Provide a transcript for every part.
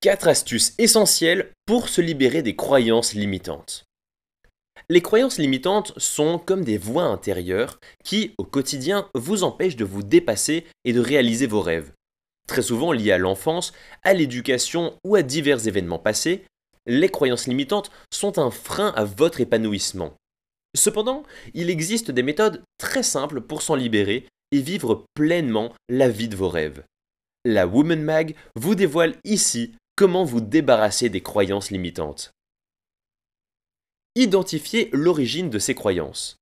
4 astuces essentielles pour se libérer des croyances limitantes. Les croyances limitantes sont comme des voix intérieures qui, au quotidien, vous empêchent de vous dépasser et de réaliser vos rêves. Très souvent liées à l'enfance, à l'éducation ou à divers événements passés, les croyances limitantes sont un frein à votre épanouissement. Cependant, il existe des méthodes très simples pour s'en libérer et vivre pleinement la vie de vos rêves. La Woman Mag vous dévoile ici comment vous débarrasser des croyances limitantes? Identifier l'origine de ces croyances.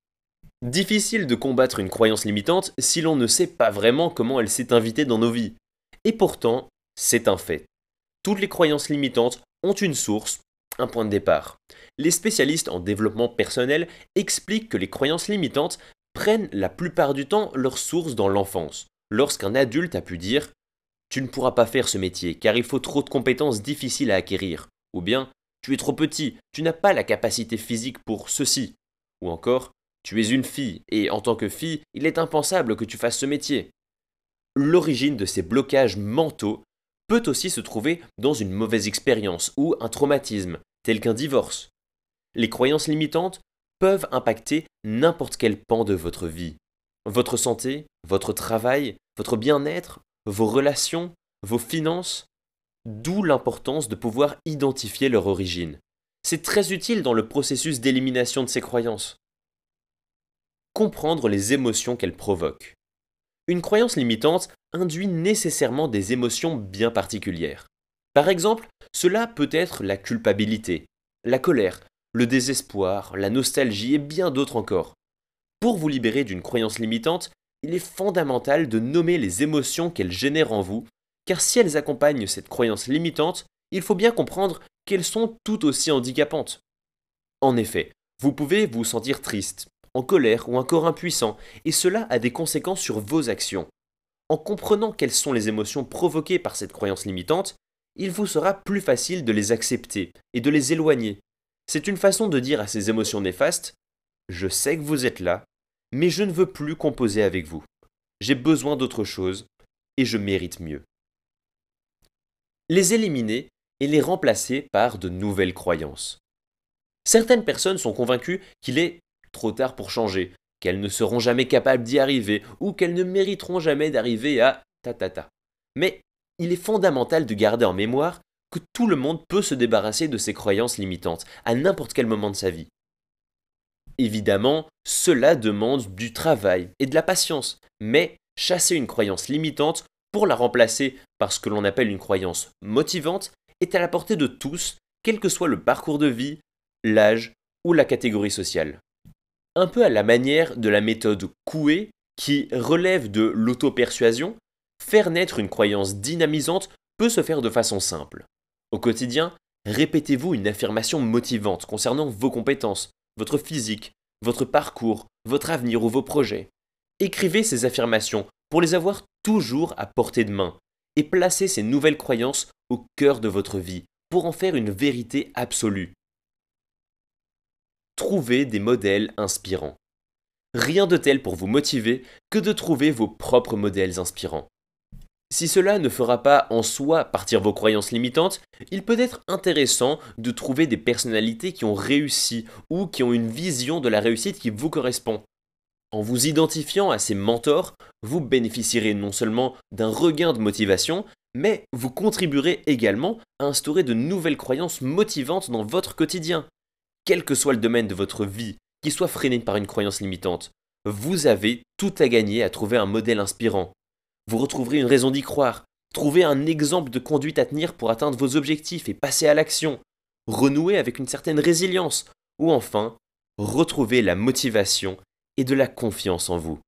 Difficile de combattre une croyance limitante si l'on ne sait pas vraiment comment elle s'est invitée dans nos vies. Et pourtant, c'est un fait. Toutes les croyances limitantes ont une source, un point de départ. Les spécialistes en développement personnel expliquent que les croyances limitantes prennent la plupart du temps leur source dans l'enfance, lorsqu'un adulte a pu dire Tu ne pourras pas faire ce métier car il faut trop de compétences difficiles à acquérir, ou bien Tu es trop petit, tu n'as pas la capacité physique pour ceci, ou encore Tu es une fille et en tant que fille, il est impensable que tu fasses ce métier. L'origine de ces blocages mentaux peut aussi se trouver dans une mauvaise expérience ou un traumatisme, tel qu'un divorce. Les croyances limitantes peuvent impacter n'importe quel pan de votre vie. Votre santé, votre travail, votre bien-être, vos relations, vos finances, d'où l'importance de pouvoir identifier leur origine. C'est très utile dans le processus d'élimination de ces croyances. Comprendre les émotions qu'elles provoquent. Une croyance limitante induit nécessairement des émotions bien particulières. Par exemple, cela peut être la culpabilité, la colère, le désespoir, la nostalgie et bien d'autres encore. Pour vous libérer d'une croyance limitante, il est fondamental de nommer les émotions qu'elles génèrent en vous, car si elles accompagnent cette croyance limitante, il faut bien comprendre qu'elles sont tout aussi handicapantes. En effet, vous pouvez vous sentir triste, en colère ou encore impuissant, et cela a des conséquences sur vos actions. En comprenant quelles sont les émotions provoquées par cette croyance limitante, il vous sera plus facile de les accepter et de les éloigner. C'est une façon de dire à ces émotions néfastes Je sais que vous êtes là, mais je ne veux plus composer avec vous. J'ai besoin d'autre chose et je mérite mieux. Les éliminer et les remplacer par de nouvelles croyances. Certaines personnes sont convaincues qu'il est trop tard pour changer, qu'elles ne seront jamais capables d'y arriver ou qu'elles ne mériteront jamais d'arriver à ta ta ta. Mais il est fondamental de garder en mémoire que tout le monde peut se débarrasser de ses croyances limitantes à n'importe quel moment de sa vie. Évidemment, cela demande du travail et de la patience, mais chasser une croyance limitante pour la remplacer par ce que l'on appelle une croyance motivante est à la portée de tous, quel que soit le parcours de vie, l'âge ou la catégorie sociale. Un peu à la manière de la méthode Coué qui relève de l'auto-persuasion, faire naître une croyance dynamisante peut se faire de façon simple. Au quotidien, répétez-vous une affirmation motivante concernant vos compétences, votre physique, votre parcours, votre avenir ou vos projets. Écrivez ces affirmations pour les avoir toujours à portée de main et placez ces nouvelles croyances au cœur de votre vie pour en faire une vérité absolue. Trouvez des modèles inspirants. Rien de tel pour vous motiver que de trouver vos propres modèles inspirants. Si cela ne fera pas en soi partir vos croyances limitantes, il peut être intéressant de trouver des personnalités qui ont réussi ou qui ont une vision de la réussite qui vous correspond. En vous identifiant à ces mentors, vous bénéficierez non seulement d'un regain de motivation, mais vous contribuerez également à instaurer de nouvelles croyances motivantes dans votre quotidien quel que soit le domaine de votre vie, qui soit freiné par une croyance limitante, vous avez tout à gagner à trouver un modèle inspirant. Vous retrouverez une raison d'y croire, trouver un exemple de conduite à tenir pour atteindre vos objectifs et passer à l'action, renouer avec une certaine résilience, ou enfin, retrouver la motivation et de la confiance en vous.